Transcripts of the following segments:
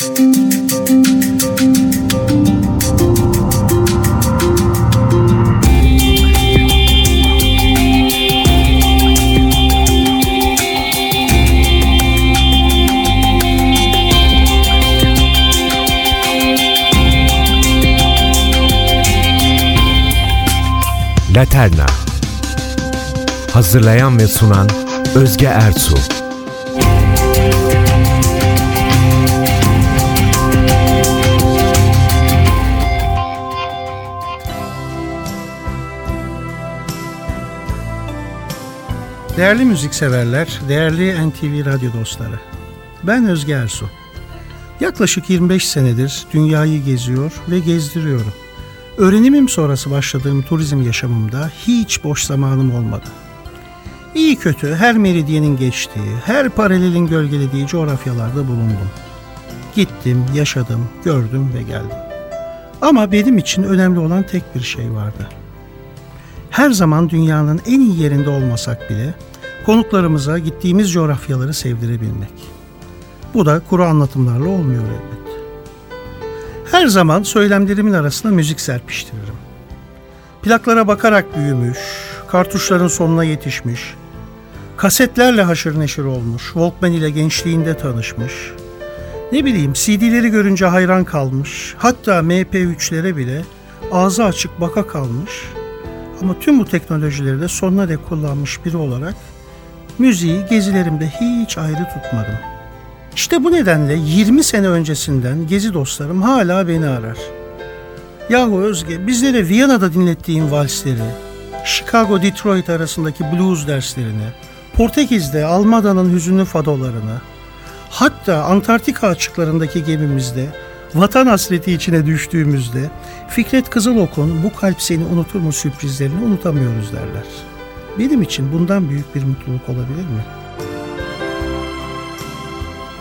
Laterna. Hazırlayan ve sunan Özge Ertuğ Değerli müzikseverler, değerli NTV Radyo dostları. Ben Özge Ersu. Yaklaşık 25 senedir dünyayı geziyor ve gezdiriyorum. Öğrenimim sonrası başladığım turizm yaşamımda hiç boş zamanım olmadı. İyi kötü her meridyenin geçtiği, her paralelin gölgelediği coğrafyalarda bulundum. Gittim, yaşadım, gördüm ve geldim. Ama benim için önemli olan tek bir şey vardı. Her zaman dünyanın en iyi yerinde olmasak bile konuklarımıza gittiğimiz coğrafyaları sevdirebilmek. Bu da kuru anlatımlarla olmuyor elbet. Her zaman söylemlerimin arasına müzik serpiştiririm. Plaklara bakarak büyümüş, kartuşların sonuna yetişmiş, kasetlerle haşır neşir olmuş, Walkman ile gençliğinde tanışmış, ne bileyim CD'leri görünce hayran kalmış, hatta MP3'lere bile ağzı açık baka kalmış ama tüm bu teknolojileri de sonuna dek kullanmış biri olarak müziği gezilerimde hiç ayrı tutmadım. İşte bu nedenle 20 sene öncesinden gezi dostlarım hala beni arar. Yahu Özge bizlere Viyana'da dinlettiğim valsleri, Chicago Detroit arasındaki blues derslerini, Portekiz'de Almada'nın hüzünlü fadolarını, hatta Antarktika açıklarındaki gemimizde vatan hasreti içine düştüğümüzde Fikret Kızılok'un bu kalp seni unutur mu sürprizlerini unutamıyoruz derler. Benim için bundan büyük bir mutluluk olabilir mi?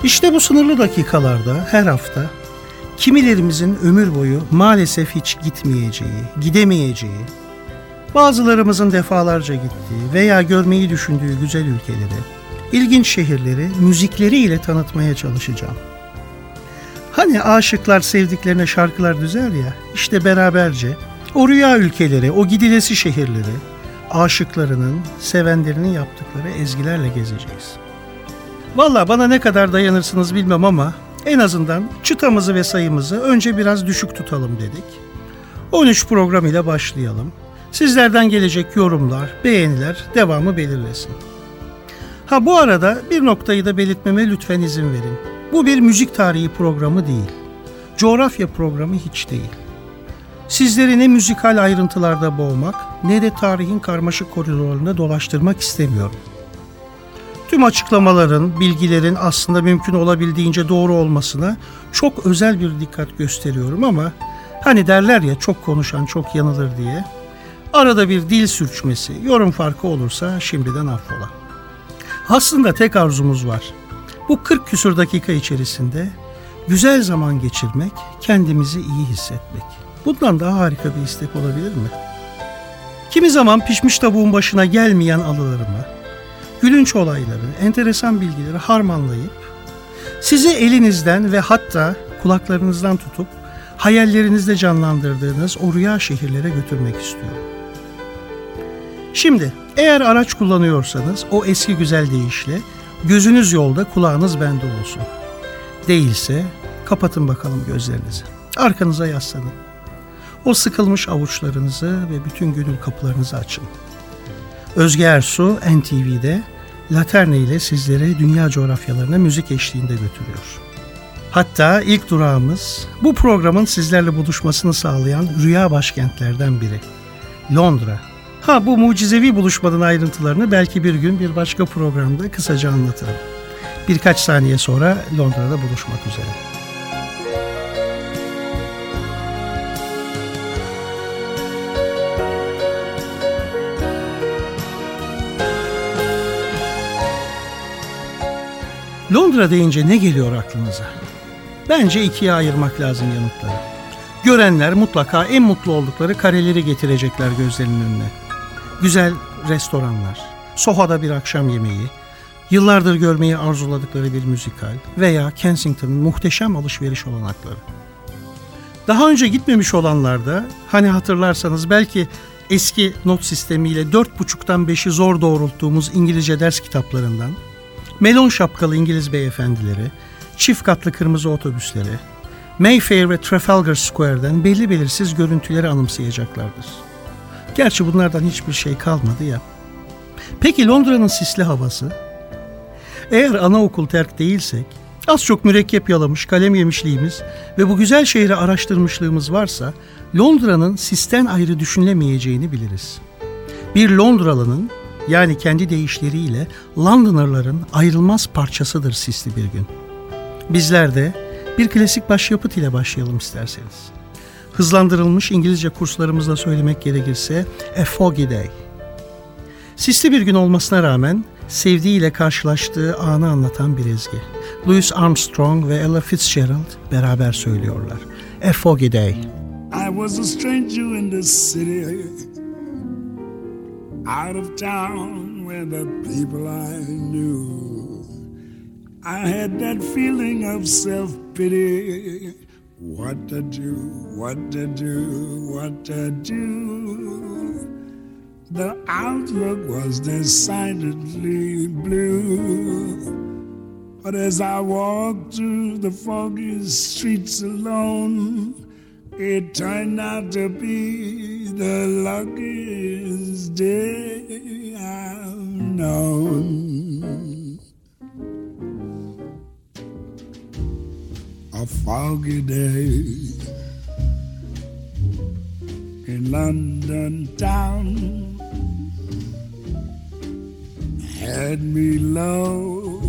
İşte bu sınırlı dakikalarda her hafta kimilerimizin ömür boyu maalesef hiç gitmeyeceği, gidemeyeceği, bazılarımızın defalarca gittiği veya görmeyi düşündüğü güzel ülkeleri, ilginç şehirleri müzikleriyle tanıtmaya çalışacağım. Hani aşıklar sevdiklerine şarkılar düzer ya, işte beraberce o rüya ülkeleri, o gidilesi şehirleri, aşıklarının, sevenlerinin yaptıkları ezgilerle gezeceğiz. Valla bana ne kadar dayanırsınız bilmem ama en azından çıtamızı ve sayımızı önce biraz düşük tutalım dedik. 13 program ile başlayalım. Sizlerden gelecek yorumlar, beğeniler devamı belirlesin. Ha bu arada bir noktayı da belirtmeme lütfen izin verin. Bu bir müzik tarihi programı değil. Coğrafya programı hiç değil. Sizleri ne müzikal ayrıntılarda boğmak ne de tarihin karmaşık koridorlarında dolaştırmak istemiyorum. Tüm açıklamaların, bilgilerin aslında mümkün olabildiğince doğru olmasına çok özel bir dikkat gösteriyorum ama hani derler ya çok konuşan çok yanılır diye. Arada bir dil sürçmesi, yorum farkı olursa şimdiden affola. Aslında tek arzumuz var. Bu 40 küsur dakika içerisinde güzel zaman geçirmek, kendimizi iyi hissetmek. Bundan daha harika bir istek olabilir mi? Kimi zaman pişmiş tavuğun başına gelmeyen alılarımı, gülünç olayları, enteresan bilgileri harmanlayıp sizi elinizden ve hatta kulaklarınızdan tutup hayallerinizde canlandırdığınız o rüya şehirlere götürmek istiyorum. Şimdi eğer araç kullanıyorsanız o eski güzel deyişle gözünüz yolda kulağınız bende olsun. Değilse kapatın bakalım gözlerinizi. Arkanıza yaslanın. O sıkılmış avuçlarınızı ve bütün gönül kapılarınızı açın. Özge Ersu NTV'de Laterne ile sizleri dünya coğrafyalarına müzik eşliğinde götürüyor. Hatta ilk durağımız bu programın sizlerle buluşmasını sağlayan rüya başkentlerden biri. Londra. Ha bu mucizevi buluşmanın ayrıntılarını belki bir gün bir başka programda kısaca anlatırım. Birkaç saniye sonra Londra'da buluşmak üzere. Londra deyince ne geliyor aklınıza? Bence ikiye ayırmak lazım yanıtları. Görenler mutlaka en mutlu oldukları kareleri getirecekler gözlerinin önüne. Güzel restoranlar, Soha'da bir akşam yemeği, Yıllardır görmeyi arzuladıkları bir müzikal veya Kensington'ın muhteşem alışveriş olanakları. Daha önce gitmemiş olanlar da hani hatırlarsanız belki eski not sistemiyle dört buçuktan beşi zor doğrulttuğumuz İngilizce ders kitaplarından, melon şapkalı İngiliz beyefendileri, çift katlı kırmızı otobüsleri, Mayfair ve Trafalgar Square'den belli belirsiz görüntüleri anımsayacaklardır. Gerçi bunlardan hiçbir şey kalmadı ya. Peki Londra'nın sisli havası? Eğer anaokul terk değilsek, az çok mürekkep yalamış, kalem yemişliğimiz ve bu güzel şehri araştırmışlığımız varsa Londra'nın sisten ayrı düşünülemeyeceğini biliriz. Bir Londralı'nın yani kendi deyişleriyle Londonerların ayrılmaz parçasıdır sisli bir gün. Bizler de bir klasik başyapıt ile başlayalım isterseniz. Hızlandırılmış İngilizce kurslarımızda söylemek gerekirse A Foggy Day. Sisli bir gün olmasına rağmen sevdiğiyle karşılaştığı anı anlatan bir ezgi. Louis Armstrong ve Ella Fitzgerald beraber söylüyorlar. A Foggy Day. I was a stranger in this city Out of town where the people I knew. I had that feeling of self-pity. What to do, what to do, what to do? The outlook was decidedly blue. But as I walked through the foggy streets alone, it turned out to be the luckiest day I've known. A foggy day in London town had me low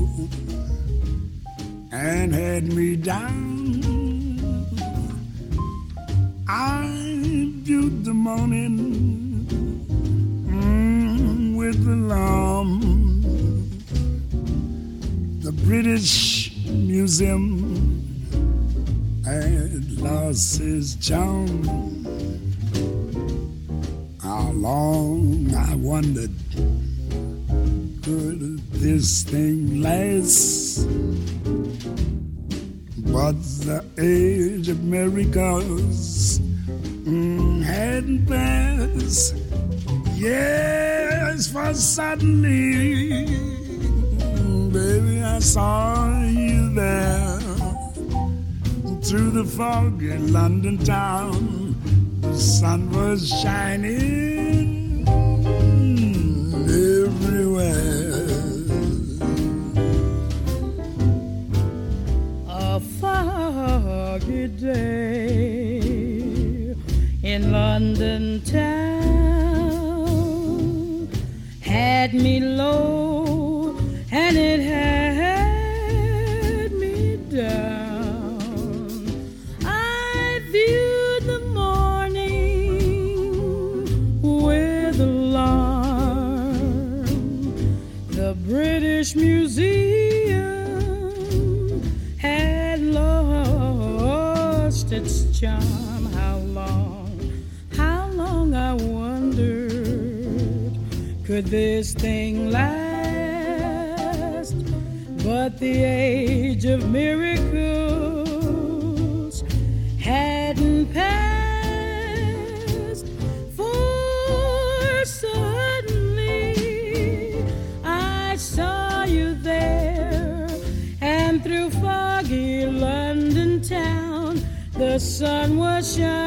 and had me down. I viewed the morning mm, with alarm. The British Museum had lost its charm. How long I wondered could this thing last? But the age of miracles hadn't passed. Yes, for suddenly, baby, I saw you there through the fog in London town. The sun was shining everywhere. A foggy day in London town had me low and it had me down. I viewed the morning with alarm. The British Museum had lost its charm. How long, could this thing last? But the age of miracles hadn't passed. For suddenly I saw you there, and through foggy London town the sun was shining.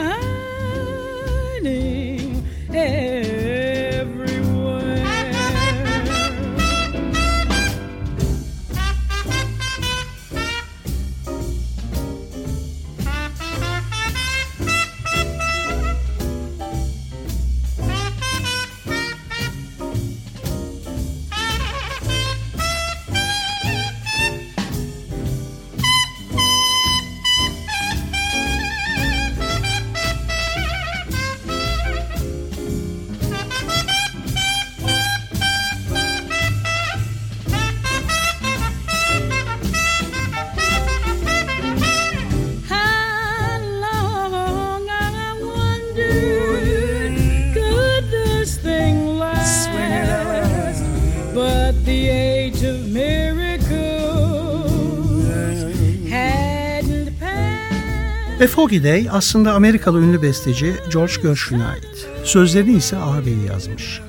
A Foggy Day aslında Amerikalı ünlü besteci George Gershwin'e ait. Sözlerini ise ağabeyi yazmış.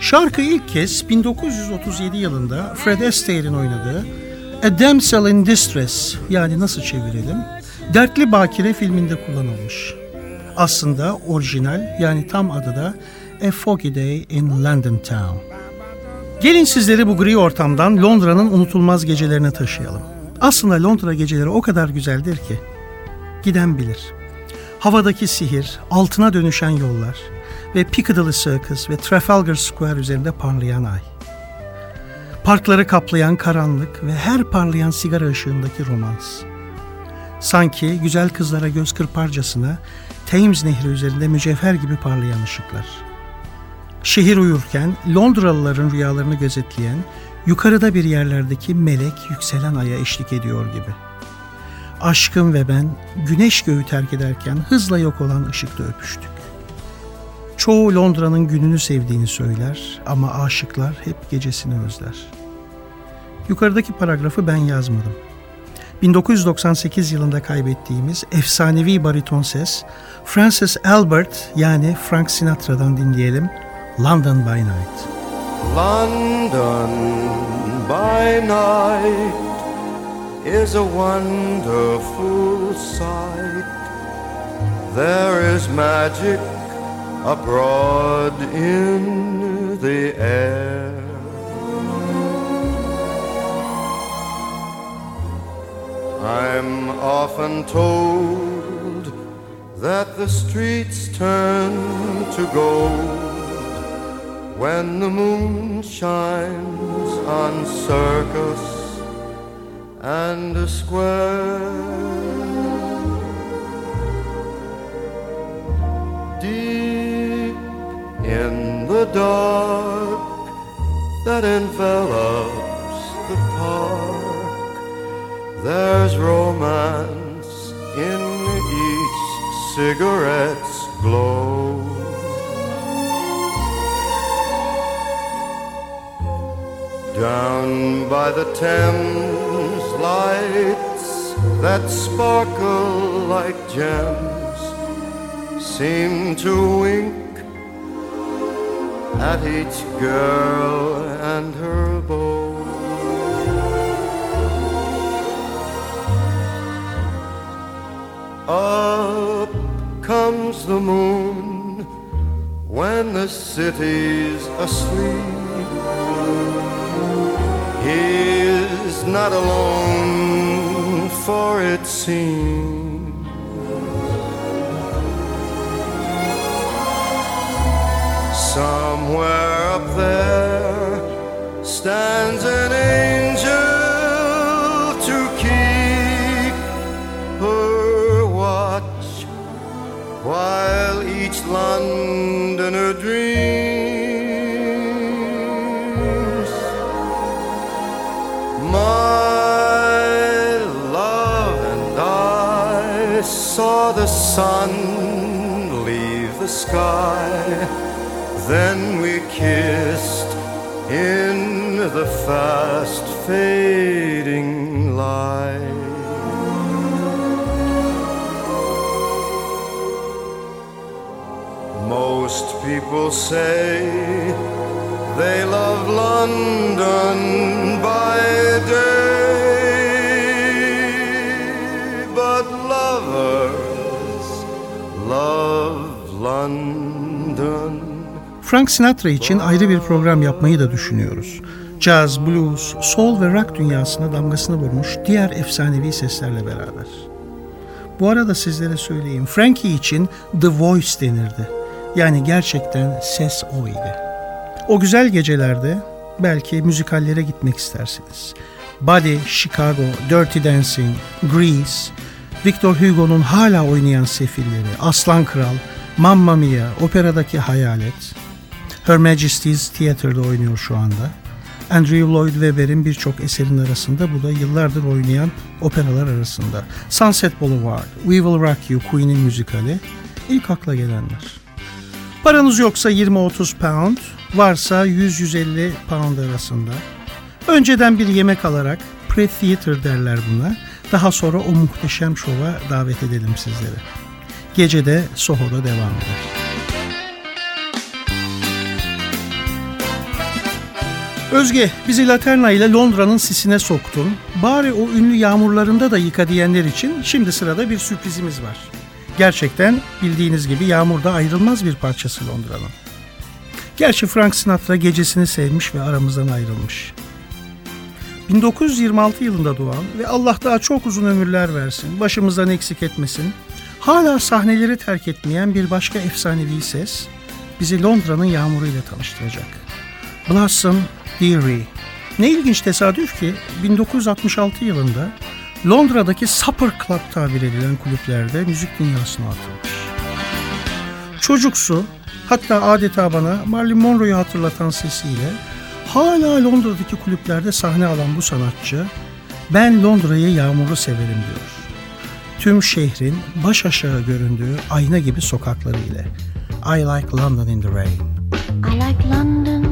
Şarkı ilk kez 1937 yılında Fred Astaire'in oynadığı A Damsel in Distress yani nasıl çevirelim? Dertli Bakire filminde kullanılmış. Aslında orijinal yani tam adı da A Foggy Day in London Town. Gelin sizleri bu gri ortamdan Londra'nın unutulmaz gecelerine taşıyalım. Aslında Londra geceleri o kadar güzeldir ki. Giden bilir. Havadaki sihir, altına dönüşen yollar ve Piccadilly Circus ve Trafalgar Square üzerinde parlayan ay. Parkları kaplayan karanlık ve her parlayan sigara ışığındaki romans. Sanki güzel kızlara göz kırparcasına Thames Nehri üzerinde mücevher gibi parlayan ışıklar. Şehir uyurken Londralıların rüyalarını gözetleyen yukarıda bir yerlerdeki melek yükselen aya eşlik ediyor gibi. Aşkım ve ben güneş göğü terk ederken hızla yok olan ışıkta öpüştük. Çoğu Londra'nın gününü sevdiğini söyler ama aşıklar hep gecesini özler. Yukarıdaki paragrafı ben yazmadım. 1998 yılında kaybettiğimiz efsanevi bariton ses Francis Albert yani Frank Sinatra'dan dinleyelim London by Night. London by night is a wonderful sight. There is magic abroad in the air. I'm often told that the streets turn to gold when the moon shines on circus and a square. Deep in the dark that envelops the park, there's romance in each cigarette's glow. Down by the Thames, lights that sparkle like gems seem to wink at each girl and her beau. Up comes the moon when the city's asleep. He not alone, for it seems somewhere up there stands an angel to keep her watch while each Londoner dreams. Saw the sun leave the sky. Then we kissed in the fast fading light. Most people say they love London by day, Frank Sinatra için ayrı bir program yapmayı da düşünüyoruz. Caz, blues, soul ve rock dünyasına damgasını vurmuş diğer efsanevi seslerle beraber. Bu arada sizlere söyleyeyim, Frankie için The Voice denirdi. Yani gerçekten ses o idi. O güzel gecelerde belki müzikallere gitmek istersiniz. Buddy, Chicago, Dirty Dancing, Grease, Victor Hugo'nun hala oynayan sefilleri, Aslan Kral, Mamma Mia, operadaki Hayalet, Her Majesty's Theatre'da oynuyor şu anda. Andrew Lloyd Webber'in birçok eserin arasında bu da yıllardır oynayan operalar arasında. Sunset Boulevard, We Will Rock You, Queen'in müzikali ilk akla gelenler. Paranız yoksa 20-30 pound, varsa 100-150 pound arasında. Önceden bir yemek alarak pre-theater derler buna. Daha sonra o muhteşem şova davet edelim sizleri. Gecede Soho'da devam eder. Özge, bizi Laterna ile Londra'nın sisine soktun. Bari o ünlü yağmurlarında da yıka diyenler için şimdi sırada bir sürprizimiz var. Gerçekten bildiğiniz gibi yağmur da ayrılmaz bir parçası Londra'nın. Gerçi Frank Sinatra gecesini sevmiş ve aramızdan ayrılmış. 1926 yılında doğan ve Allah daha çok uzun ömürler versin, başımızdan eksik etmesin, hala sahneleri terk etmeyen bir başka efsanevi ses bizi Londra'nın yağmuruyla tanıştıracak. Blossom Dearie. Ne ilginç tesadüf ki 1966 yılında Londra'daki Supper Club tabir edilen kulüplerde müzik dünyasına atılmış. Çocuksu, hatta adeta bana Marilyn Monroe'yu hatırlatan sesiyle hala Londra'daki kulüplerde sahne alan bu sanatçı ben Londra'yı yağmurlu severim diyor. Tüm şehrin baş aşağı göründüğü ayna gibi sokakları ile. I like London in the rain. I like London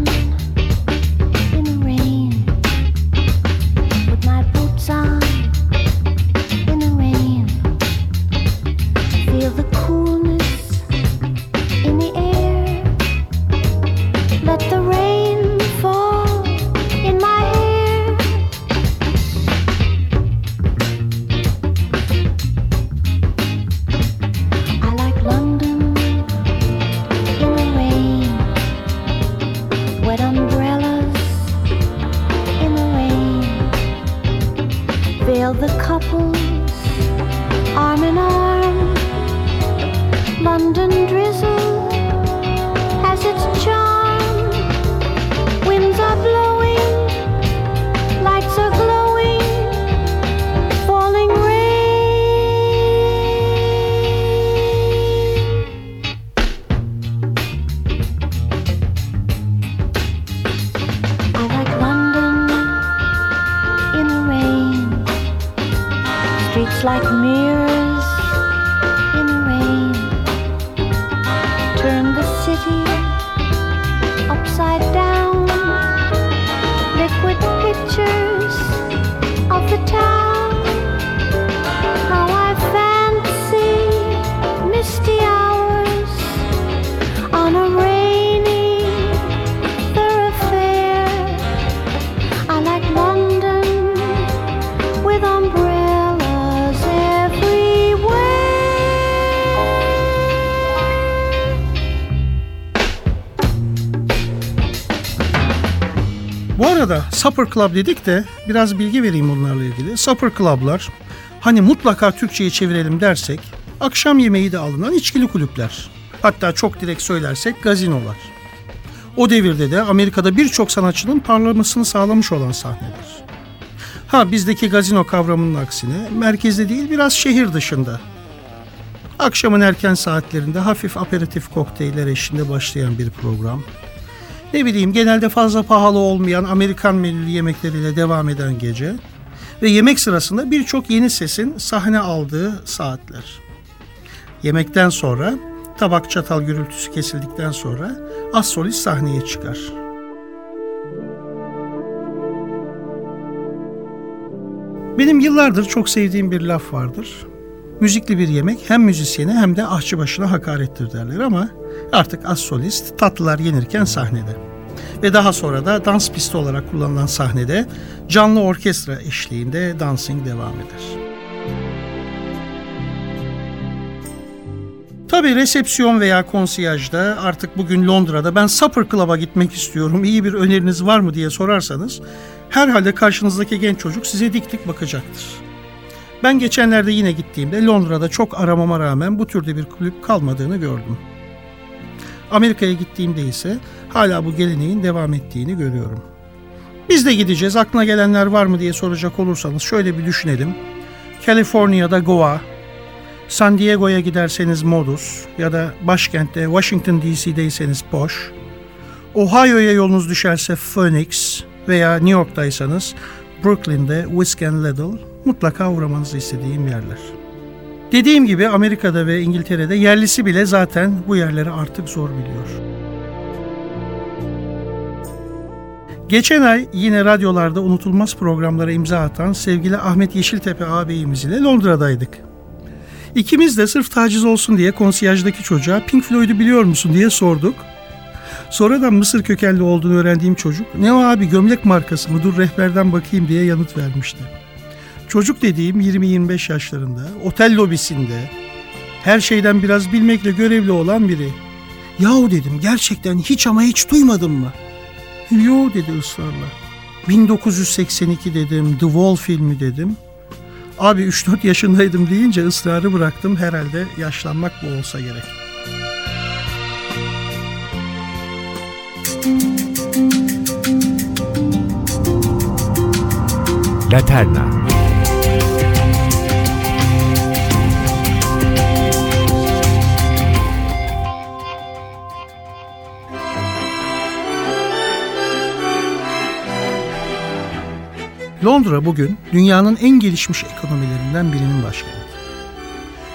Supper Club dedik de biraz bilgi vereyim bunlarla ilgili. Supper Club'lar hani mutlaka Türkçe'ye çevirelim dersek akşam yemeği de alınan içkili kulüpler. Hatta çok direkt söylersek gazinolar. O devirde de Amerika'da birçok sanatçının parlamasını sağlamış olan sahneler. Ha bizdeki gazino kavramının aksine merkezde değil biraz şehir dışında. Akşamın erken saatlerinde hafif aperatif kokteyller eşliğinde başlayan bir program ne bileyim genelde fazla pahalı olmayan Amerikan menülü yemekleriyle devam eden gece ve yemek sırasında birçok yeni sesin sahne aldığı saatler. Yemekten sonra tabak çatal gürültüsü kesildikten sonra az solist sahneye çıkar. Benim yıllardır çok sevdiğim bir laf vardır. Müzikli bir yemek hem müzisyene hem de aşçıbaşına hakarettir derler ama artık az solist tatlılar yenirken sahnede. Ve daha sonra da dans pisti olarak kullanılan sahnede canlı orkestra eşliğinde dancing devam eder. Tabii resepsiyon veya konsiyajda artık bugün Londra'da ben Supper Club'a gitmek istiyorum iyi bir öneriniz var mı diye sorarsanız herhalde karşınızdaki genç çocuk size dik dik bakacaktır. Ben geçenlerde yine gittiğimde Londra'da çok aramama rağmen bu türde bir kulüp kalmadığını gördüm. Amerika'ya gittiğimde ise hala bu geleneğin devam ettiğini görüyorum. Biz de gideceğiz aklına gelenler var mı diye soracak olursanız şöyle bir düşünelim. California'da Goa, San Diego'ya giderseniz Modus ya da başkentte Washington DC'deyseniz Posh, Ohio'ya yolunuz düşerse Phoenix veya New York'taysanız Brooklyn'de Whisk and Little mutlaka uğramanızı istediğim yerler. Dediğim gibi Amerika'da ve İngiltere'de yerlisi bile zaten bu yerleri artık zor biliyor. Geçen ay yine radyolarda unutulmaz programlara imza atan sevgili Ahmet Yeşiltepe ağabeyimiz ile Londra'daydık. İkimiz de sırf taciz olsun diye konsiyajdaki çocuğa Pink Floyd'u biliyor musun diye sorduk. Sonradan Mısır kökenli olduğunu öğrendiğim çocuk ne o abi gömlek markası mı dur rehberden bakayım diye yanıt vermişti. Çocuk dediğim 20-25 yaşlarında otel lobisinde her şeyden biraz bilmekle görevli olan biri. Yahu dedim gerçekten hiç ama hiç duymadın mı? Yo dedi ısrarla. 1982 dedim, The Wall filmi dedim. Abi 3-4 yaşındaydım deyince ısrarı bıraktım. Herhalde yaşlanmak bu olsa gerek. Laterna Londra bugün dünyanın en gelişmiş ekonomilerinden birinin başkenti.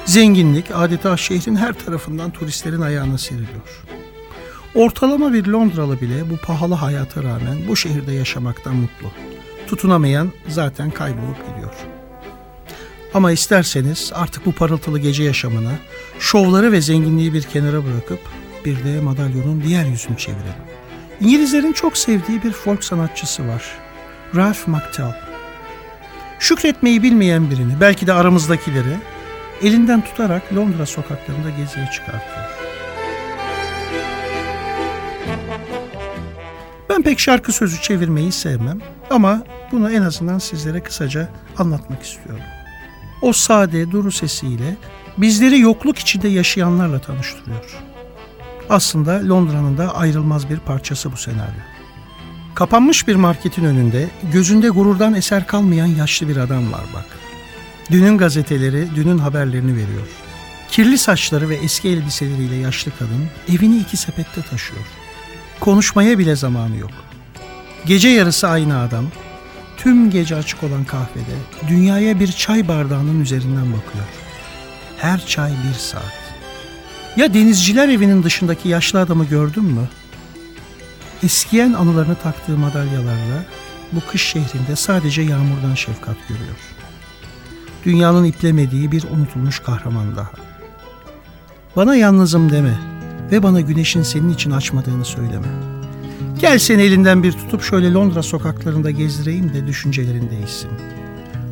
Zenginlik adeta şehrin her tarafından turistlerin ayağına seriliyor. Ortalama bir Londralı bile bu pahalı hayata rağmen bu şehirde yaşamaktan mutlu. Tutunamayan zaten kaybolup gidiyor. Ama isterseniz artık bu parıltılı gece yaşamına, şovları ve zenginliği bir kenara bırakıp bir de madalyonun diğer yüzünü çevirelim. İngilizlerin çok sevdiği bir folk sanatçısı var. Ralph McTell. Şükretmeyi bilmeyen birini, belki de aramızdakileri elinden tutarak Londra sokaklarında geziye çıkartıyor. Ben pek şarkı sözü çevirmeyi sevmem ama bunu en azından sizlere kısaca anlatmak istiyorum. O sade duru sesiyle bizleri yokluk içinde yaşayanlarla tanıştırıyor. Aslında Londra'nın da ayrılmaz bir parçası bu senaryo. Kapanmış bir marketin önünde gözünde gururdan eser kalmayan yaşlı bir adam var bak. Dünün gazeteleri dünün haberlerini veriyor. Kirli saçları ve eski elbiseleriyle yaşlı kadın evini iki sepette taşıyor. Konuşmaya bile zamanı yok. Gece yarısı aynı adam tüm gece açık olan kahvede dünyaya bir çay bardağının üzerinden bakıyor. Her çay bir saat. Ya denizciler evinin dışındaki yaşlı adamı gördün mü? Eskiyen anılarını taktığı madalyalarla bu kış şehrinde sadece yağmurdan şefkat görüyor. Dünyanın iplemediği bir unutulmuş kahraman daha. Bana yalnızım deme ve bana güneşin senin için açmadığını söyleme. Gel seni elinden bir tutup şöyle Londra sokaklarında gezdireyim de düşüncelerin değişsin.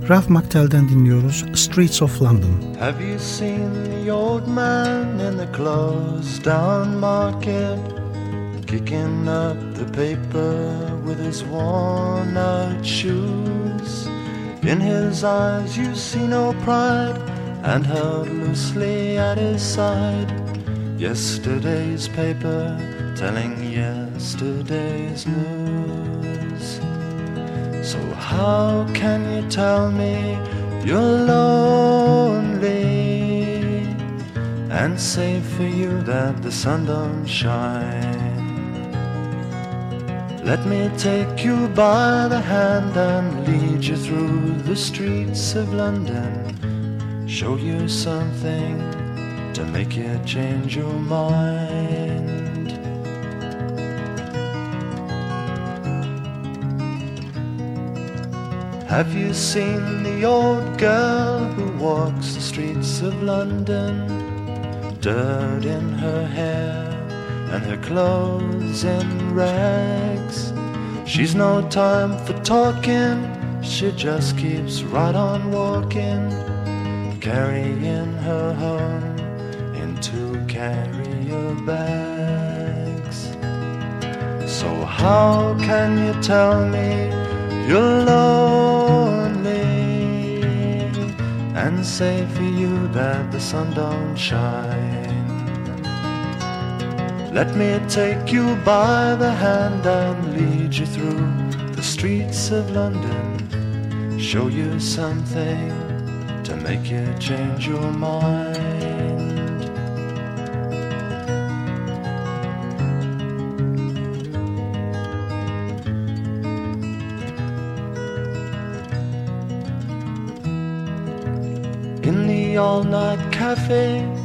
Ralph McTell'den dinliyoruz Streets of London. Have you seen the old man in the closed down market? Kicking up the paper with his worn out shoes. In his eyes you see no pride, and held loosely at his side. Yesterday's paper telling yesterday's news. So how can you tell me you're lonely and say for you that the sun don't shine? Let me take you by the hand and lead you through the streets of London. Show you something to make you change your mind. Have you seen the old girl who walks the streets of London? Dirt in her hair and her clothes in rags. She's no time for talking, she just keeps right on walking, carrying her home in two carrier bags. So, how can you tell me you're lonely and say for you that the sun don't shine? Let me take you by the hand and lead you through the streets of London. Show you something to make you change your mind. In the all night cafe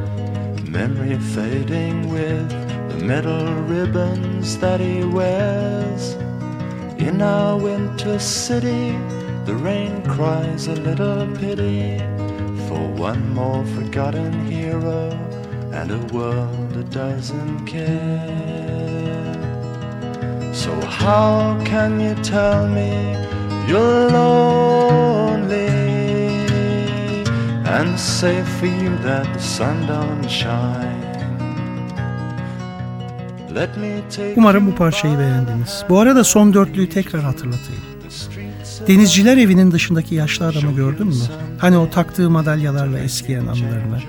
Memory fading with the metal ribbons that he wears. In our winter city, the rain cries a little pity for one more forgotten hero and a world that doesn't care. So, how can you tell me you're lonely and say for you that the sun don't shine? Let me take Umarım bu parçayı beğendiniz. Bu arada son dörtlüyü tekrar hatırlatayım. Denizciler evinin dışındaki yaşlı adamı gördün mü? Hani o taktığı madalyalarla eskiyen anılarını.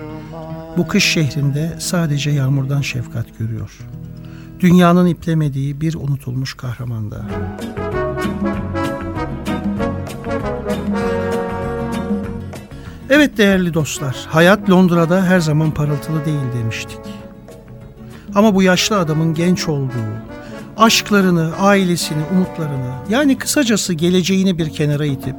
Bu kış şehrinde sadece yağmurdan şefkat görüyor. Dünyanın iplemediği bir unutulmuş kahraman Evet değerli dostlar, hayat Londra'da her zaman parıltılı değil demiştik. Ama bu yaşlı adamın genç olduğu, aşklarını, ailesini, umutlarını, yani kısacası geleceğini bir kenara itip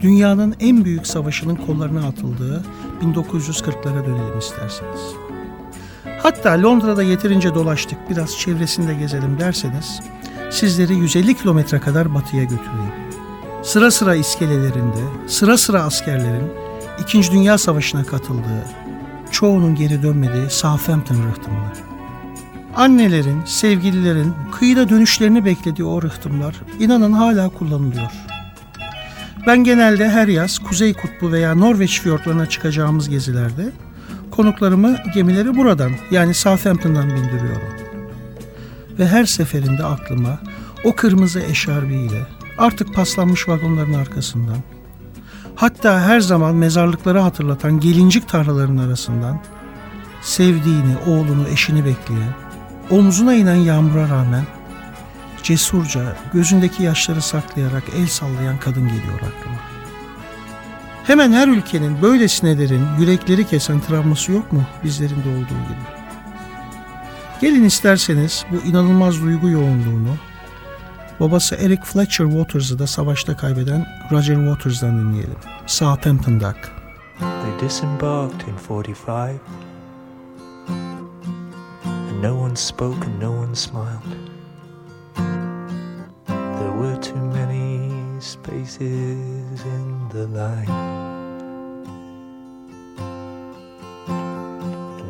dünyanın en büyük savaşının kollarına atıldığı 1940'lara dönelim isterseniz. Hatta Londra'da yeterince dolaştık, biraz çevresinde gezelim derseniz sizleri 150 kilometre kadar batıya götüreyim. Sıra sıra iskelelerinde, sıra sıra askerlerin İkinci Dünya Savaşı'na katıldığı, çoğunun geri dönmediği Southampton rıhtımına. Annelerin, sevgililerin kıyıda dönüşlerini beklediği o rıhtımlar inanın hala kullanılıyor. Ben genelde her yaz Kuzey Kutbu veya Norveç fiyortlarına çıkacağımız gezilerde konuklarımı gemileri buradan yani Southampton'dan bindiriyorum. Ve her seferinde aklıma o kırmızı eşarbiyle artık paslanmış vagonların arkasından hatta her zaman mezarlıkları hatırlatan gelincik tarlaların arasından sevdiğini, oğlunu, eşini bekleyen, omzuna inen yağmura rağmen cesurca gözündeki yaşları saklayarak el sallayan kadın geliyor aklıma. Hemen her ülkenin böylesinelerin yürekleri kesen travması yok mu bizlerin de olduğu gibi? Gelin isterseniz bu inanılmaz duygu yoğunluğunu babası Eric Fletcher Waters'ı da savaşta kaybeden Roger Waters'dan dinleyelim. Southampton Dock. They disembarked in 45, and no one spoke and no one smiled. There were too many spaces in the line.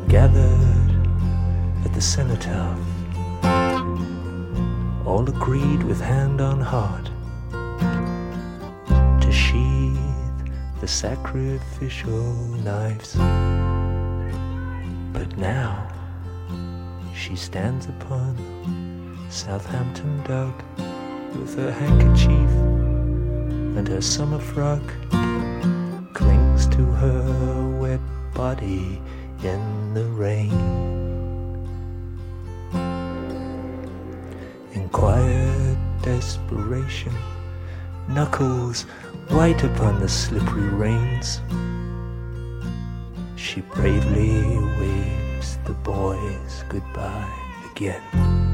Gathered at the cenotaph, all agreed with hand on heart to sheathe the sacrificial knives. But now she stands upon Southampton Dock with her handkerchief and her summer frock clings to her wet body in the rain. Quiet desperation, knuckles white upon the slippery reins. She bravely waves the boys goodbye again.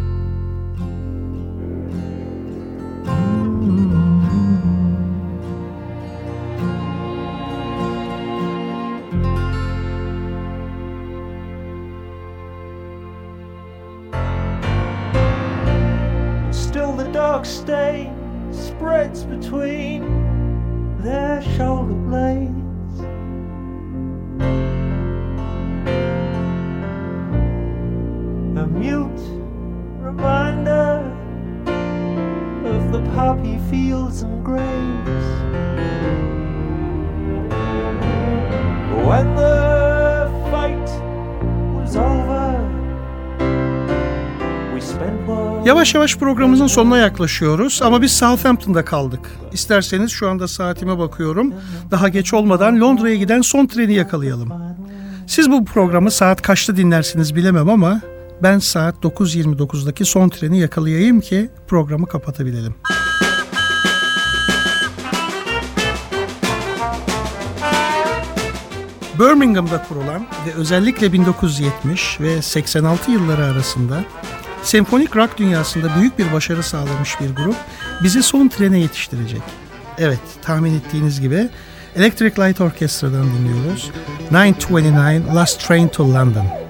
dark stain spreads between their shoulder blades. A mute reminder of the poppy fields and graves. Yavaş yavaş programımızın sonuna yaklaşıyoruz ama biz Southampton'da kaldık. İsterseniz şu anda saatime bakıyorum. Daha geç olmadan Londra'ya giden son treni yakalayalım. Siz bu programı saat kaçta dinlersiniz bilemem ama ben saat 9.29'daki son treni yakalayayım ki programı kapatabilelim. Birmingham'da kurulan ve özellikle 1970 ve 86 yılları arasında Senfonik rock dünyasında büyük bir başarı sağlamış bir grup bizi son trene yetiştirecek. Evet, tahmin ettiğiniz gibi Electric Light Orchestra'dan dinliyoruz. 929 Last Train to London.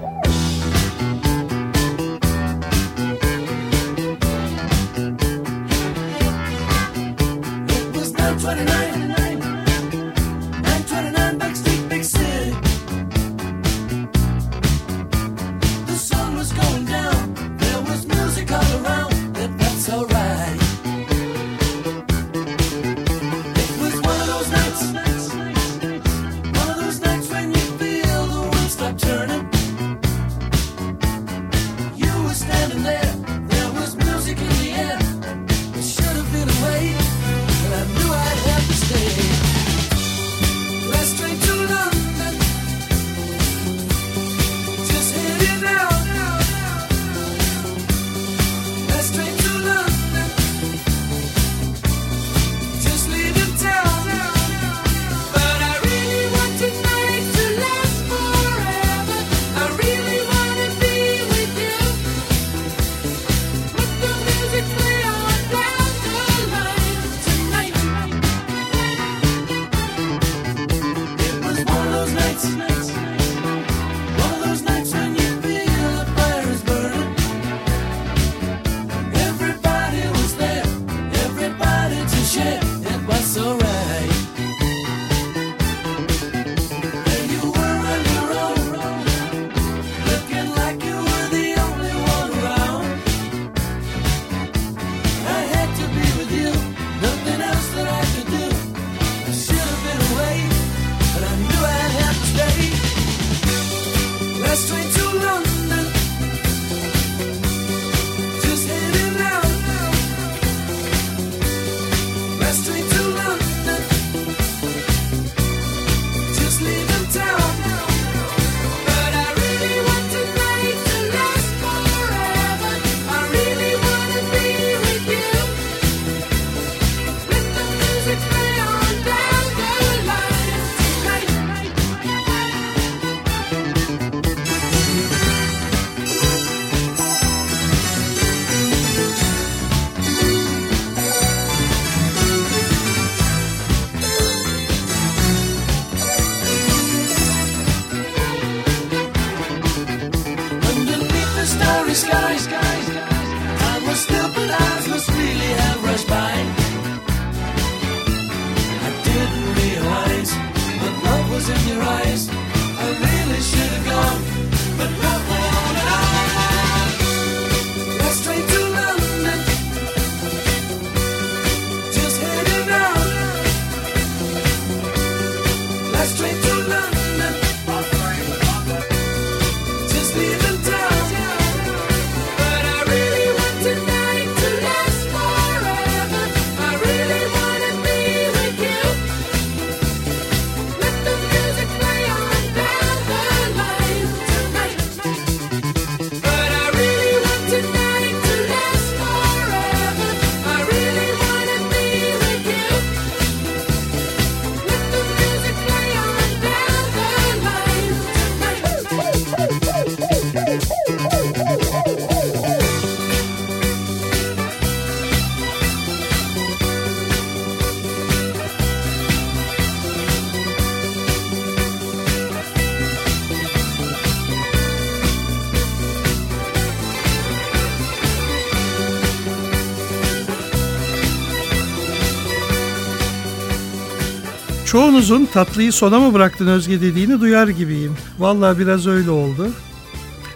Çoğunuzun tatlıyı sona mı bıraktın Özge dediğini duyar gibiyim. Valla biraz öyle oldu.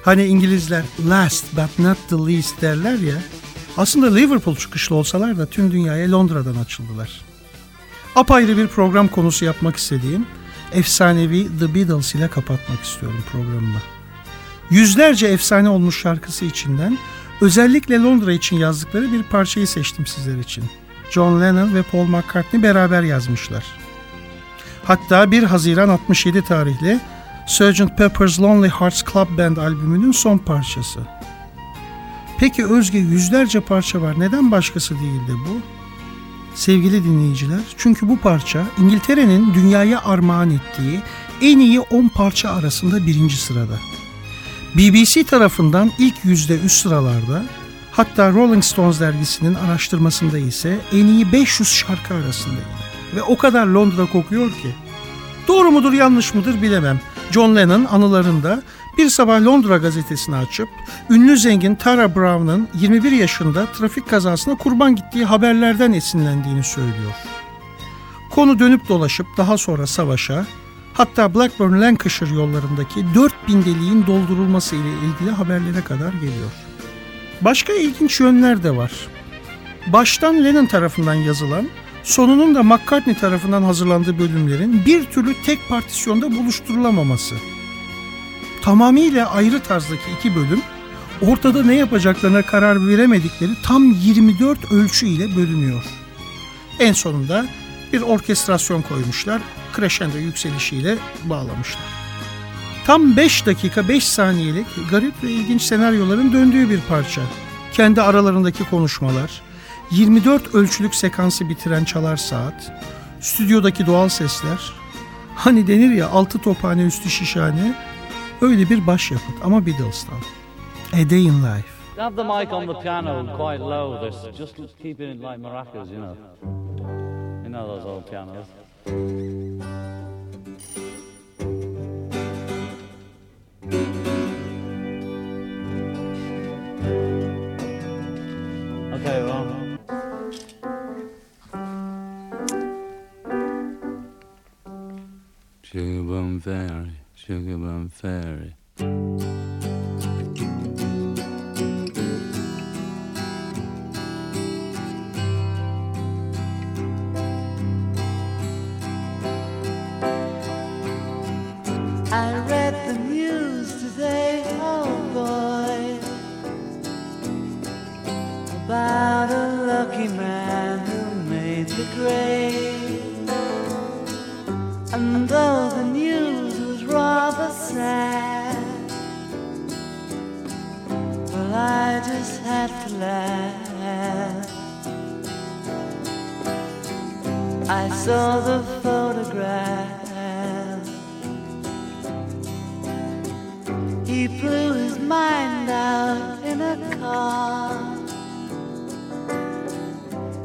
Hani İngilizler last but not the least derler ya. Aslında Liverpool çıkışlı olsalar da tüm dünyaya Londra'dan açıldılar. Apayrı bir program konusu yapmak istediğim efsanevi The Beatles ile kapatmak istiyorum programımı. Yüzlerce efsane olmuş şarkısı içinden özellikle Londra için yazdıkları bir parçayı seçtim sizler için. John Lennon ve Paul McCartney beraber yazmışlar. Hatta 1 Haziran 67 tarihli Sgt. Pepper's Lonely Hearts Club Band albümünün son parçası. Peki Özge yüzlerce parça var. Neden başkası değildi bu? Sevgili dinleyiciler, çünkü bu parça İngiltere'nin dünyaya armağan ettiği en iyi 10 parça arasında birinci sırada. BBC tarafından ilk yüzde üst sıralarda, hatta Rolling Stones dergisinin araştırmasında ise en iyi 500 şarkı arasındaydı. Ve o kadar Londra kokuyor ki. Doğru mudur yanlış mıdır bilemem. John Lennon anılarında bir sabah Londra gazetesini açıp ünlü zengin Tara Brown'ın 21 yaşında trafik kazasına kurban gittiği haberlerden esinlendiğini söylüyor. Konu dönüp dolaşıp daha sonra savaşa, hatta Blackburn Lancashire yollarındaki 4000 deliğin doldurulması ile ilgili haberlere kadar geliyor. Başka ilginç yönler de var. Baştan Lennon tarafından yazılan, sonunun da McCartney tarafından hazırlandığı bölümlerin bir türlü tek partisyonda buluşturulamaması. Tamamıyla ayrı tarzdaki iki bölüm ortada ne yapacaklarına karar veremedikleri tam 24 ölçü ile bölünüyor. En sonunda bir orkestrasyon koymuşlar, crescendo yükselişiyle bağlamışlar. Tam 5 dakika 5 saniyelik garip ve ilginç senaryoların döndüğü bir parça. Kendi aralarındaki konuşmalar, 24 ölçülük sekansı bitiren çalar saat, stüdyodaki doğal sesler, hani denir ya altı tophane üstü şişhane, öyle bir başyapıt ama Beatles'tan. A Day in Life. Have the mic on the piano quite low. There's just keeping it like maracas, you know. You know those old pianos. Bum Fairy, Sugar Bum Fairy.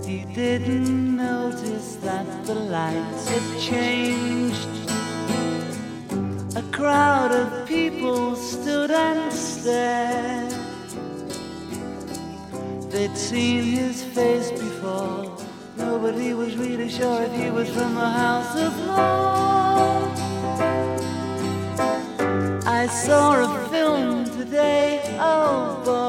He didn't notice that the lights had changed. A crowd of people stood and stared. They'd seen his face before. Nobody was really sure if he was from the House of Lords. I saw a film today, oh boy.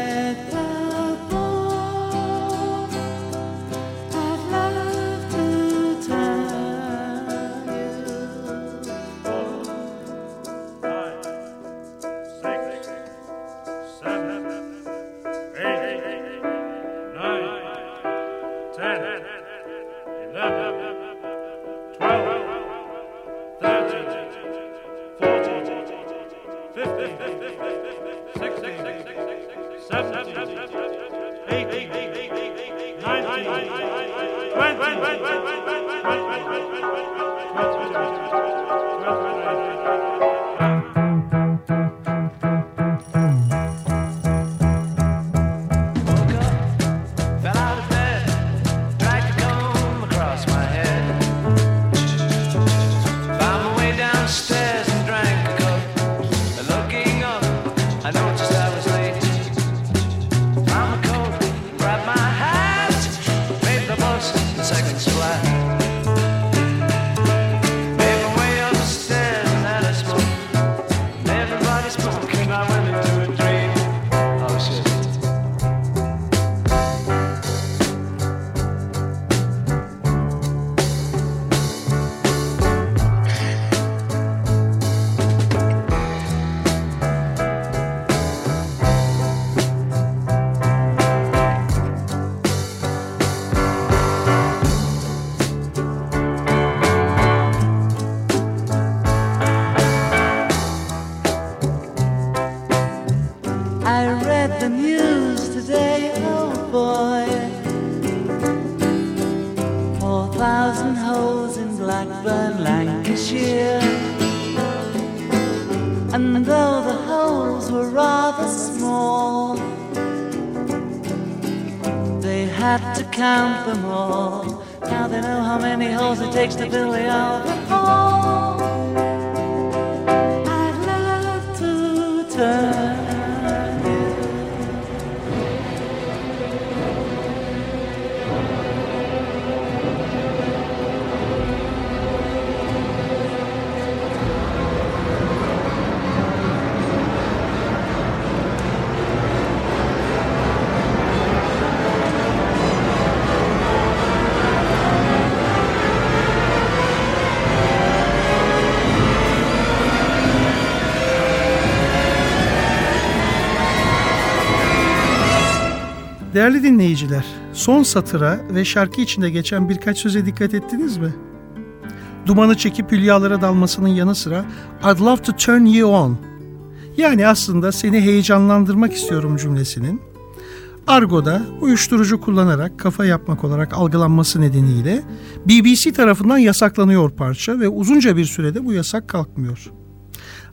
Bye. Had to count them all. Now they know how many holes it takes to fill the Albert Hall. I'd love to turn Değerli dinleyiciler, son satıra ve şarkı içinde geçen birkaç söze dikkat ettiniz mi? Dumanı çekip hülyalara dalmasının yanı sıra I'd love to turn you on. Yani aslında seni heyecanlandırmak istiyorum cümlesinin Argo'da uyuşturucu kullanarak kafa yapmak olarak algılanması nedeniyle BBC tarafından yasaklanıyor parça ve uzunca bir sürede bu yasak kalkmıyor.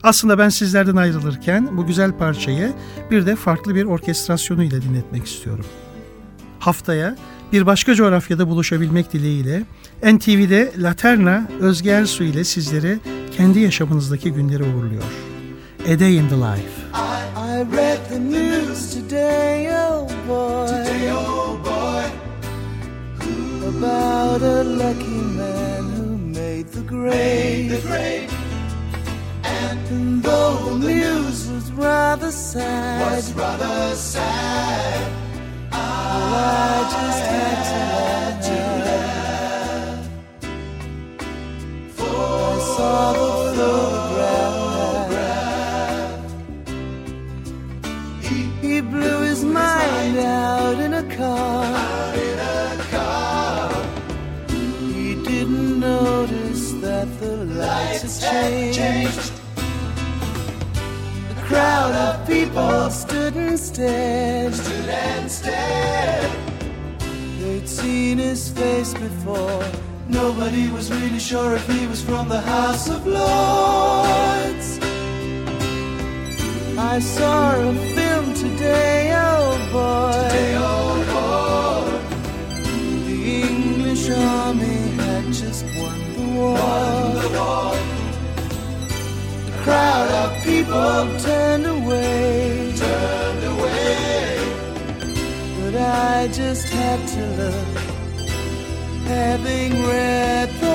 Aslında ben sizlerden ayrılırken bu güzel parçayı bir de farklı bir orkestrasyonu ile dinletmek istiyorum. Haftaya bir başka coğrafyada buluşabilmek dileğiyle NTV'de Laterna Özge Ersu ile sizleri kendi yaşamınızdaki günleri uğurluyor. A Day in the Life. I read the news today, oh boy. Today, oh boy. About a lucky man who made the grade. the grade. And though the news was rather sad, was rather sad. Well, I just had to laugh. For I saw the photograph. He blew his mind out in a car. in a car He didn't notice that the lights had changed. Crowd of people stood and stared. Stood and stared. They'd seen his face before. Nobody was really sure if he was from the House of Lords. I saw a film today, oh boy. Today, oh boy. The English army had just won the war. The crowd of Oh, people turned away. Turned away. But I just had to look. Having read the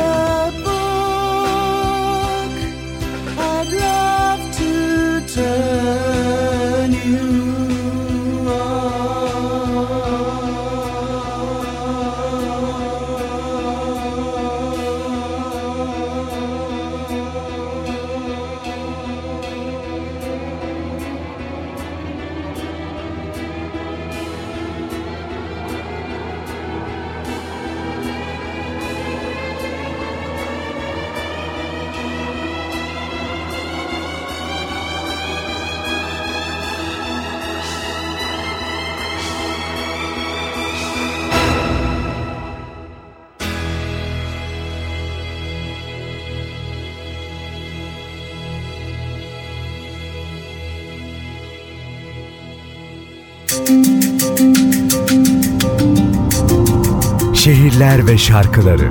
Ve şarkıları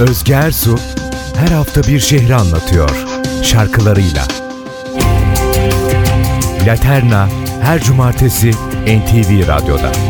Özge Ersu her hafta bir şehri anlatıyor şarkılarıyla. Laterna her cumartesi NTV Radyo'da.